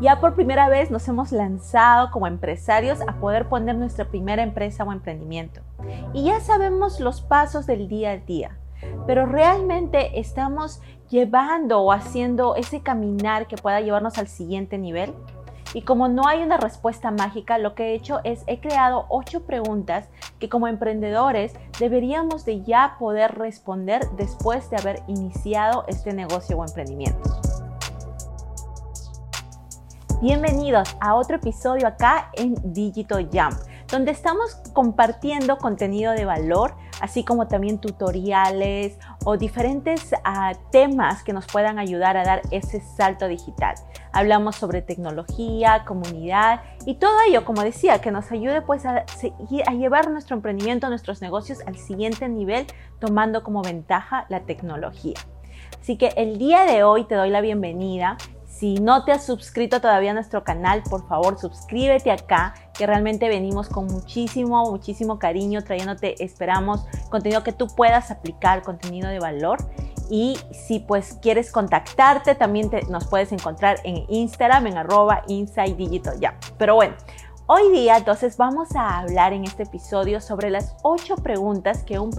Ya por primera vez nos hemos lanzado como empresarios a poder poner nuestra primera empresa o emprendimiento. Y ya sabemos los pasos del día a día, pero realmente estamos llevando o haciendo ese caminar que pueda llevarnos al siguiente nivel. Y como no hay una respuesta mágica, lo que he hecho es he creado ocho preguntas que como emprendedores deberíamos de ya poder responder después de haber iniciado este negocio o emprendimiento. Bienvenidos a otro episodio acá en Digital Jump, donde estamos compartiendo contenido de valor, así como también tutoriales o diferentes uh, temas que nos puedan ayudar a dar ese salto digital. Hablamos sobre tecnología, comunidad y todo ello, como decía, que nos ayude pues a, a llevar nuestro emprendimiento, nuestros negocios al siguiente nivel, tomando como ventaja la tecnología. Así que el día de hoy te doy la bienvenida si no te has suscrito todavía a nuestro canal, por favor suscríbete acá, que realmente venimos con muchísimo, muchísimo cariño trayéndote, esperamos, contenido que tú puedas aplicar, contenido de valor. Y si pues quieres contactarte, también nos puedes encontrar en Instagram, en arroba Inside Digital. Ya, pero bueno, Hoy día entonces vamos a hablar en este episodio sobre las ocho preguntas que un,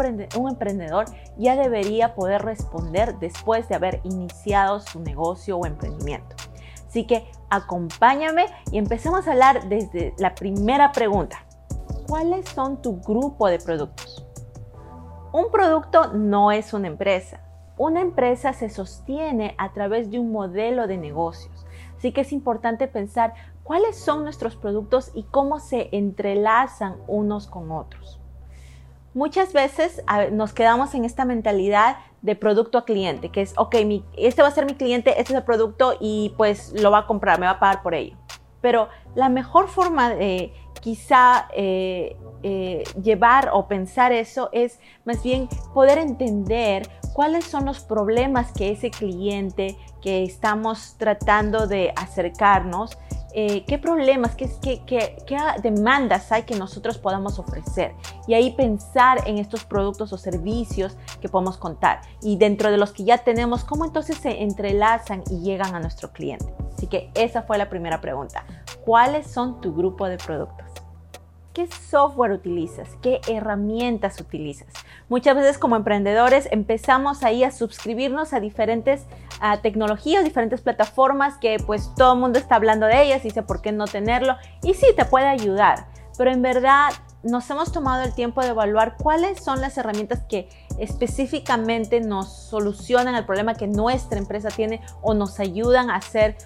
emprendedor ya debería poder responder después de haber iniciado su negocio o emprendimiento. Así que acompáñame y empecemos a hablar desde la primera pregunta. ¿Cuáles son tu grupo de productos? Un producto no es una empresa. Una empresa se sostiene a través de un modelo de negocios. Así que es importante pensar cuáles son nuestros productos y cómo se entrelazan unos con otros. Muchas veces nos quedamos en esta mentalidad de producto a cliente, que es, ok, este va a ser mi cliente, este es el producto y pues lo va a comprar, me va a pagar por ello. Pero la mejor forma de quizá eh, eh, llevar o pensar eso es más bien poder entender cuáles son los problemas que ese cliente que estamos tratando de acercarnos eh, qué problemas, qué, qué, qué, demandas hay que nosotros podamos ofrecer. Y ahí pensar en estos productos o servicios que podemos contar. Y dentro de los que ya tenemos, ¿cómo entonces se entrelazan y llegan a nuestro cliente? Así que esa fue la primera pregunta. ¿Cuáles son tu grupo de productos? ¿Qué software utilizas? ¿Qué herramientas utilizas? Muchas veces como emprendedores empezamos ahí a suscribirnos a diferentes tecnologías, diferentes plataformas que pues todo el mundo está hablando de ellas y dice por qué no tenerlo. Y sí, te puede ayudar, pero en verdad nos hemos tomado el tiempo de evaluar cuáles son las herramientas que específicamente nos solucionan el problema que nuestra empresa tiene o nos ayudan a ser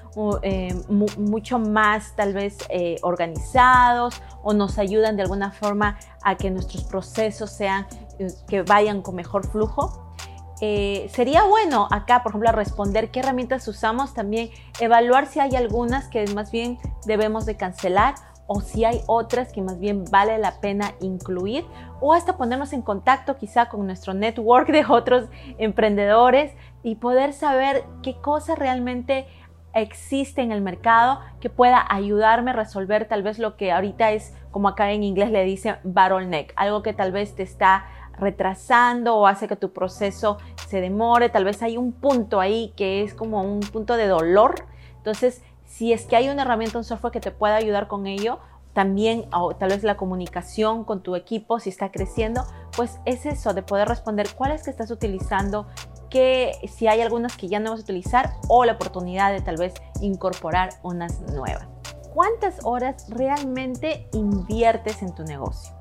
eh, mucho más tal vez eh, organizados o nos ayudan de alguna forma a que nuestros procesos sean eh, que vayan con mejor flujo. sería bueno acá, por ejemplo, responder qué herramientas usamos, también evaluar si hay algunas que más bien debemos de cancelar o si hay otras que más bien vale la pena incluir o hasta ponernos en contacto quizá con nuestro network de otros emprendedores y poder saber qué cosa realmente existe en el mercado que pueda ayudarme a resolver tal vez lo que ahorita es como acá en inglés le dicen bottleneck, algo que tal vez te está retrasando o hace que tu proceso se demore, tal vez hay un punto ahí que es como un punto de dolor. Entonces, si es que hay una herramienta, un software que te pueda ayudar con ello, también o tal vez la comunicación con tu equipo si está creciendo, pues es eso de poder responder cuáles que estás utilizando, que si hay algunas que ya no vas a utilizar o la oportunidad de tal vez incorporar unas nuevas. ¿Cuántas horas realmente inviertes en tu negocio?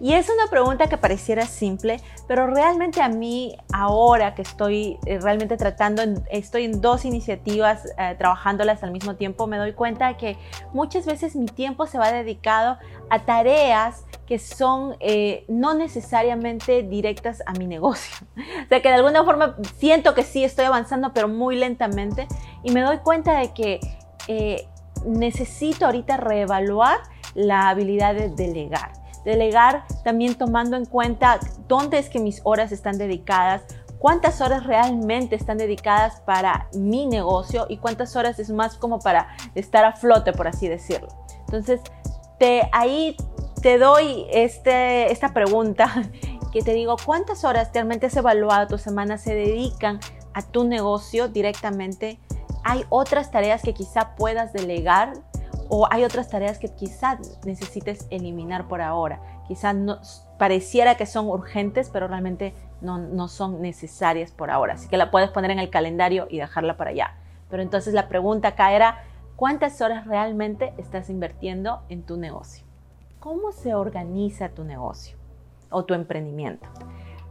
Y es una pregunta que pareciera simple, pero realmente a mí ahora que estoy eh, realmente tratando, estoy en dos iniciativas eh, trabajándolas al mismo tiempo, me doy cuenta que muchas veces mi tiempo se va dedicado a tareas que son eh, no necesariamente directas a mi negocio. O sea que de alguna forma siento que sí estoy avanzando, pero muy lentamente. Y me doy cuenta de que necesito ahorita reevaluar la habilidad de delegar Delegar también tomando en cuenta dónde es que mis horas están dedicadas, cuántas horas realmente están dedicadas para mi negocio y cuántas horas es más como para estar a flote, por así decirlo. Entonces, te, ahí te doy este, esta pregunta que te digo, ¿cuántas horas realmente has evaluado tu semana se dedican a tu negocio directamente? hay otras tareas que quizá puedas delegar o hay otras tareas que quizá necesites eliminar por ahora. Quizá no, pareciera que son urgentes, pero realmente no, no son necesarias por ahora. Así que la puedes poner en el calendario y dejarla para allá. Pero entonces la pregunta acá era, ¿cuántas horas realmente estás invirtiendo en tu negocio? ¿Cómo se organiza tu negocio o tu emprendimiento?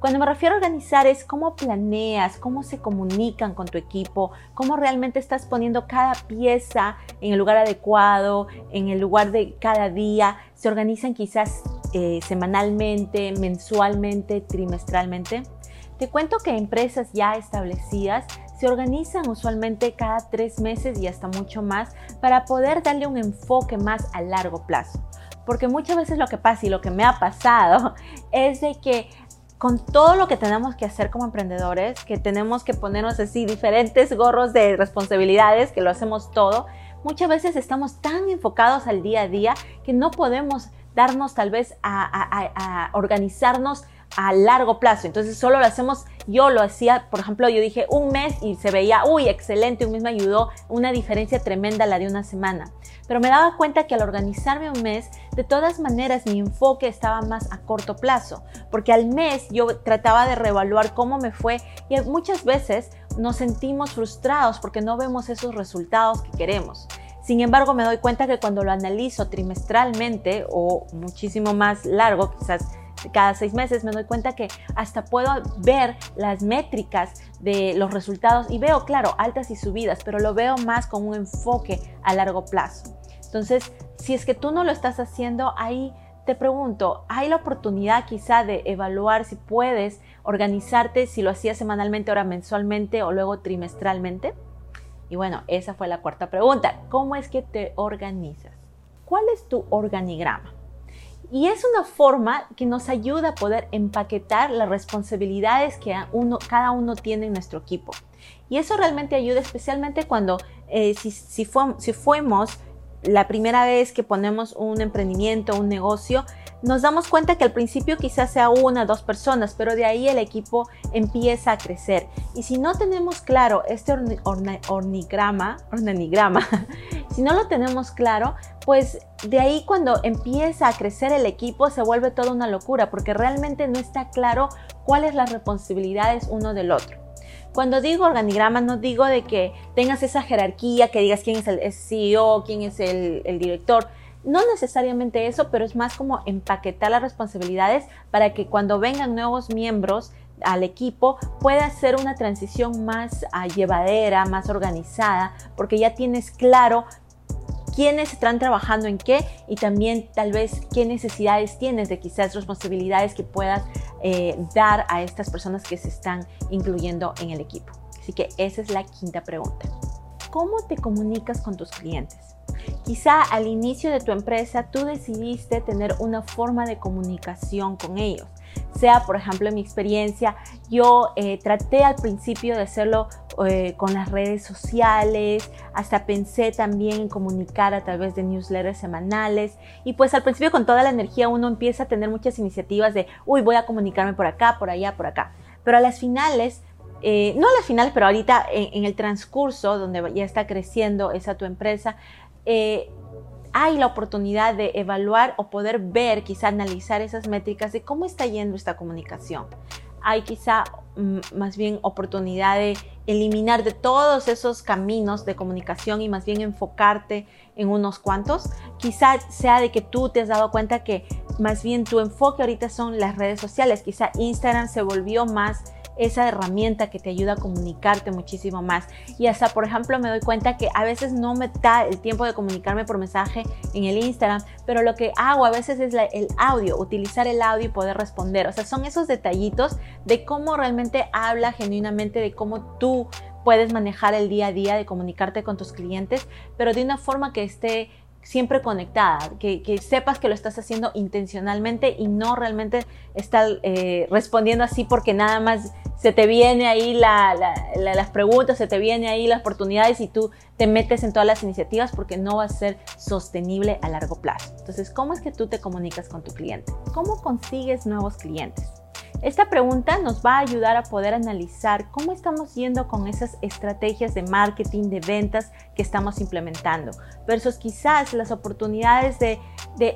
Cuando me refiero a organizar es cómo planeas, cómo se comunican con tu equipo, cómo realmente estás poniendo cada pieza en el lugar adecuado, en el lugar de cada día. Se organizan quizás eh, semanalmente, mensualmente, trimestralmente. Te cuento que empresas ya establecidas se organizan usualmente cada tres meses y hasta mucho más para poder darle un enfoque más a largo plazo. Porque muchas veces lo que pasa y lo que me ha pasado es de que con todo lo que tenemos que hacer como emprendedores, que tenemos que ponernos así diferentes gorros de responsabilidades, que lo hacemos todo, muchas veces estamos tan enfocados al día a día que no podemos darnos tal vez a, organizarnos a largo plazo. Entonces solo lo hacemos, yo lo hacía, por ejemplo, yo dije un mes y se veía, uy, excelente, un mes me ayudó, una diferencia tremenda la de una semana. Pero me daba cuenta que al organizarme un mes, de todas maneras mi enfoque estaba más a corto plazo, porque al mes yo trataba de reevaluar cómo me fue y muchas veces nos sentimos frustrados porque no vemos esos resultados que queremos. Sin embargo, me doy cuenta que cuando lo analizo trimestralmente o muchísimo más largo, quizás cada seis meses, me doy cuenta que hasta puedo ver las métricas de los resultados y veo, claro, altas y subidas, pero lo veo más con un enfoque a largo plazo. Entonces, si es que tú no lo estás haciendo, ahí te pregunto, ¿hay la oportunidad quizá de evaluar si puedes organizarte, si lo hacías semanalmente, ahora mensualmente o luego trimestralmente? Y bueno, esa fue la cuarta pregunta. ¿Cómo es que te organizas? ¿Cuál es tu organigrama? Y es una forma que nos ayuda a poder empaquetar las responsabilidades que cada uno tiene en nuestro equipo. Y eso realmente ayuda especialmente cuando eh, si, si, si fuimos la primera vez que ponemos un emprendimiento, un negocio, nos damos cuenta que al principio quizás sea una dos personas, pero de ahí el equipo empieza a crecer. Y si no tenemos claro este ornigrama, organigrama, si no lo tenemos claro, pues de ahí cuando empieza a crecer el equipo se vuelve toda una locura, porque realmente no está claro cuáles las responsabilidades uno del otro. Cuando digo organigrama, no digo de que tengas esa jerarquía, que digas quién es el CEO, quién es el, director. No necesariamente eso, pero es más como empaquetar las responsabilidades para que cuando vengan nuevos miembros al equipo pueda ser una transición más ah, llevadera, más organizada, porque ya tienes claro quiénes están trabajando en qué y también tal vez qué necesidades tienes de quizás responsabilidades que puedas eh, dar a estas personas que se están incluyendo en el equipo. Así que esa es la quinta pregunta. ¿Cómo te comunicas con tus clientes? Quizá al inicio de tu empresa tú decidiste tener una forma de comunicación con ellos sea, por ejemplo, en mi experiencia, yo eh, traté al principio de hacerlo eh, con las redes sociales, hasta pensé también en comunicar a través de newsletters semanales y pues al principio con toda la energía uno empieza a tener muchas iniciativas de, uy, voy a comunicarme por acá, por allá, por acá. Pero a las finales eh, no a las finales, pero ahorita en, el transcurso donde ya está creciendo esa tu empresa, hay la oportunidad de evaluar o poder ver, quizá analizar esas métricas de cómo está yendo esta comunicación. Hay quizá mm, más bien oportunidad de eliminar de todos esos caminos de comunicación y más bien enfocarte en unos cuantos. Quizá sea de que tú te has dado cuenta que más bien tu enfoque ahorita son las redes sociales. Quizá Instagram se volvió más esa herramienta que te ayuda a comunicarte muchísimo más. Y hasta, por ejemplo, me doy cuenta que a veces no me da el tiempo de comunicarme por mensaje en el Instagram, pero lo que hago a veces es el audio, utilizar el audio y poder responder. O sea, son esos detallitos de cómo realmente habla genuinamente, de cómo tú puedes manejar el día a día, de comunicarte con tus clientes, pero de una forma que esté siempre conectada, que, sepas que lo estás haciendo intencionalmente y no realmente estar eh, respondiendo así porque nada más se te viene ahí las preguntas, se te viene ahí las oportunidades y tú te metes en todas las iniciativas porque no va a ser sostenible a largo plazo. Entonces, ¿cómo es que tú te comunicas con tu cliente? ¿Cómo consigues nuevos clientes? Esta pregunta nos va a ayudar a poder analizar cómo estamos yendo con esas estrategias de marketing, de ventas que estamos implementando, versus quizás las oportunidades de,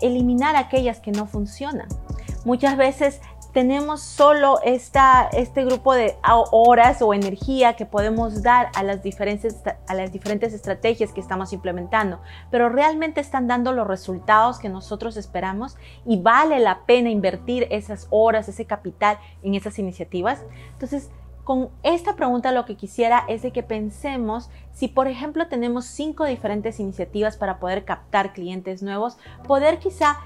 eliminar aquellas que no funcionan. Muchas veces tenemos solo esta, este grupo de horas o energía que podemos dar a las, diferentes, a las diferentes estrategias que estamos implementando, pero realmente están dando los resultados que nosotros esperamos y vale la pena invertir esas horas, ese capital en esas iniciativas. Entonces, con esta pregunta lo que quisiera es de que pensemos si por ejemplo tenemos cinco diferentes iniciativas para poder captar clientes nuevos, poder quizá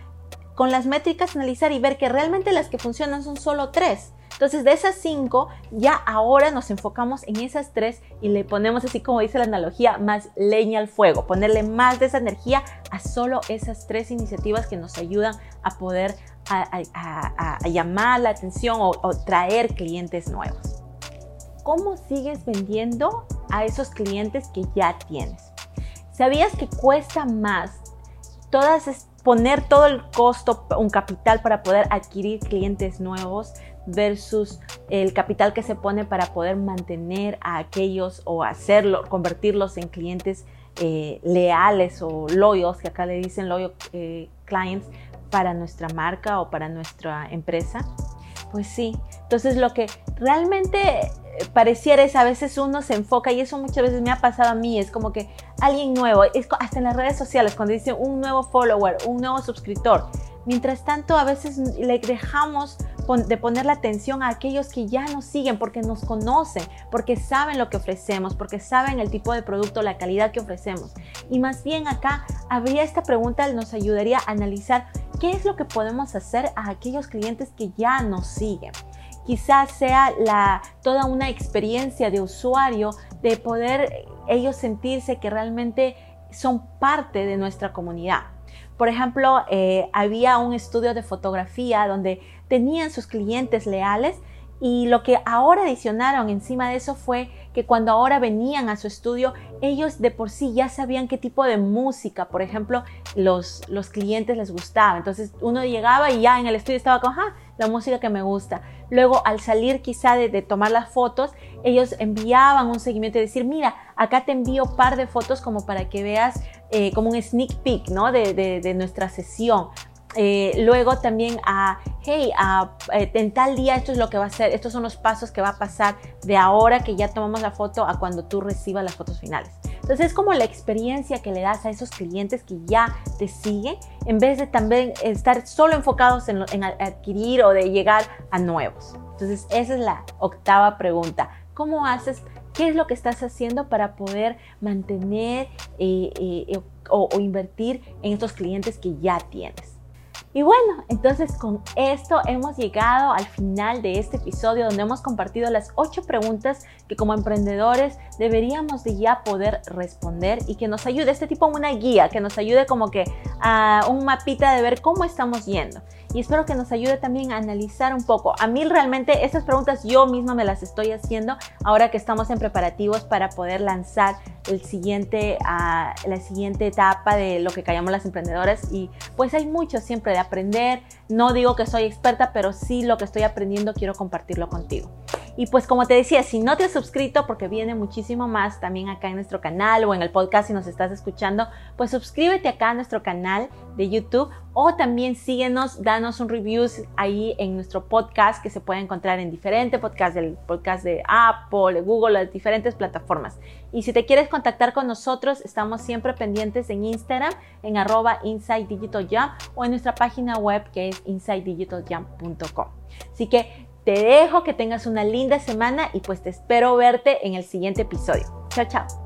con las métricas analizar y ver que realmente las que funcionan son solo tres. Entonces, de esas cinco, ya ahora nos enfocamos en esas tres y le ponemos, así como dice la analogía, más leña al fuego, ponerle más de esa energía a solo esas tres iniciativas que nos ayudan a poder a, llamar la atención o, o traer clientes nuevos. ¿Cómo sigues vendiendo a esos clientes que ya tienes? ¿Sabías que cuesta más todas poner todo el costo, un capital para poder adquirir clientes nuevos versus el capital que se pone para poder mantener a aquellos o hacerlo, convertirlos en clientes eh, leales o loyos, que acá le dicen loyal eh, clients para nuestra marca o para nuestra empresa. Pues sí, entonces lo que realmente pareciera es a veces uno se enfoca y eso muchas veces me ha pasado a mí, es como que alguien nuevo, es hasta en las redes sociales cuando dicen un nuevo follower, un nuevo suscriptor. Mientras tanto, a veces le dejamos de poner la atención a aquellos que ya nos siguen porque nos conocen, porque saben lo que ofrecemos, porque saben el tipo de producto, la calidad que ofrecemos. Y más bien acá habría esta pregunta, nos ayudaría a analizar qué es lo que podemos hacer a aquellos clientes que ya nos siguen quizás sea la, toda una experiencia de usuario de poder ellos sentirse que realmente son parte de nuestra comunidad. Por ejemplo, eh, había un estudio de fotografía donde tenían sus clientes leales y lo que ahora adicionaron encima de eso fue que cuando ahora venían a su estudio, ellos de por sí ya sabían qué tipo de música, por ejemplo, los, los clientes les gustaba. Entonces uno llegaba y ya en el estudio estaba con, la música que me gusta. Luego, al salir quizá de, tomar las fotos, ellos enviaban un seguimiento y decir, mira, acá te envío un par de fotos como para que veas eh, como un sneak peek, ¿no? De, de nuestra sesión. Eh, luego también a, hey, a, eh, en tal día esto es lo que va a ser, estos son los pasos que va a pasar de ahora que ya tomamos la foto a cuando tú recibas las fotos finales. Entonces es como la experiencia que le das a esos clientes que ya te siguen, en vez de también estar solo enfocados en, adquirir o de llegar a nuevos. Entonces esa es la octava pregunta. ¿Cómo haces? ¿Qué es lo que estás haciendo para poder mantener eh, o invertir en estos clientes que ya tienes? Y bueno, entonces con esto hemos llegado al final de este episodio donde hemos compartido las ocho preguntas que como emprendedores deberíamos de ya poder responder y que nos ayude, este tipo una guía, que nos ayude como que a un mapita de ver cómo estamos yendo y espero que nos ayude también a analizar un poco. A mí realmente estas preguntas yo misma me las estoy haciendo ahora que estamos en preparativos para poder lanzar el siguiente, uh, la siguiente etapa de lo que callamos las emprendedoras y pues hay mucho siempre de aprender. No digo que soy experta, pero sí lo que estoy aprendiendo quiero compartirlo contigo. Y pues como te decía, si no te has suscrito, porque viene muchísimo más también acá en nuestro canal o en el podcast si nos estás escuchando, pues suscríbete acá a nuestro canal de YouTube o también síguenos, danos un review ahí en nuestro podcast que se puede encontrar en diferentes podcasts, del podcast de Apple, de Google, las diferentes plataformas. Y si te quieres contactar con nosotros, estamos siempre pendientes en Instagram, en arroba Inside o en nuestra página web que es insidedigitaljump.com. Así que te dejo que tengas una linda semana y pues te espero verte en el siguiente episodio. Chao, chao.